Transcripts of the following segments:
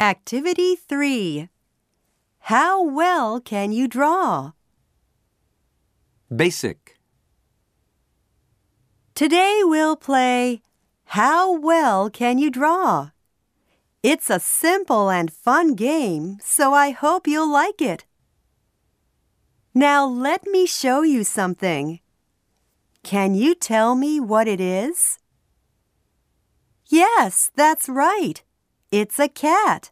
Activity 3 How well can you draw? Basic. Today we'll play How Well Can You Draw? It's a simple and fun game, so I hope you'll like it. Now let me show you something. Can you tell me what it is? Yes, that's right. It's a cat.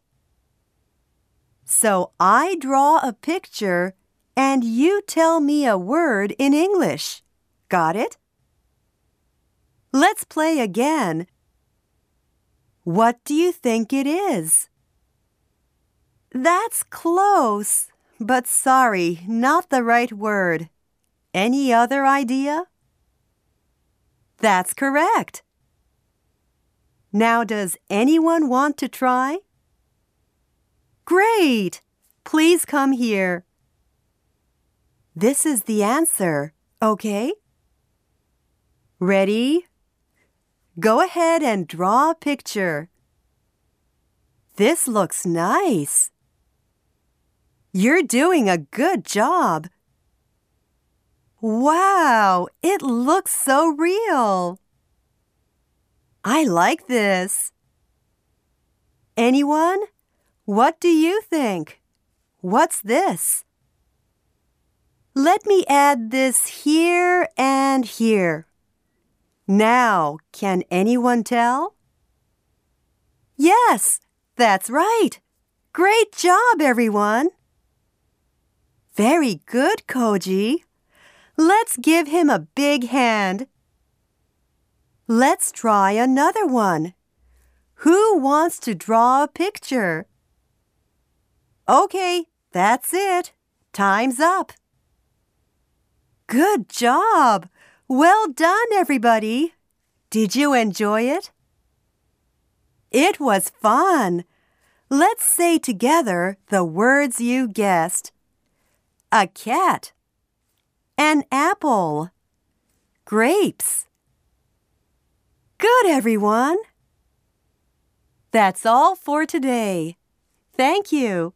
So I draw a picture and you tell me a word in English. Got it? Let's play again. What do you think it is? That's close, but sorry, not the right word. Any other idea? That's correct. Now, does anyone want to try? Great! Please come here. This is the answer, okay? Ready? Go ahead and draw a picture. This looks nice. You're doing a good job. Wow, it looks so real. I like this. Anyone? What do you think? What's this? Let me add this here and here. Now, can anyone tell? Yes, that's right. Great job, everyone. Very good, Koji. Let's give him a big hand. Let's try another one. Who wants to draw a picture? Okay, that's it. Time's up. Good job. Well done, everybody. Did you enjoy it? It was fun. Let's say together the words you guessed. A cat. An apple. Grapes. Good, everyone. That's all for today. Thank you.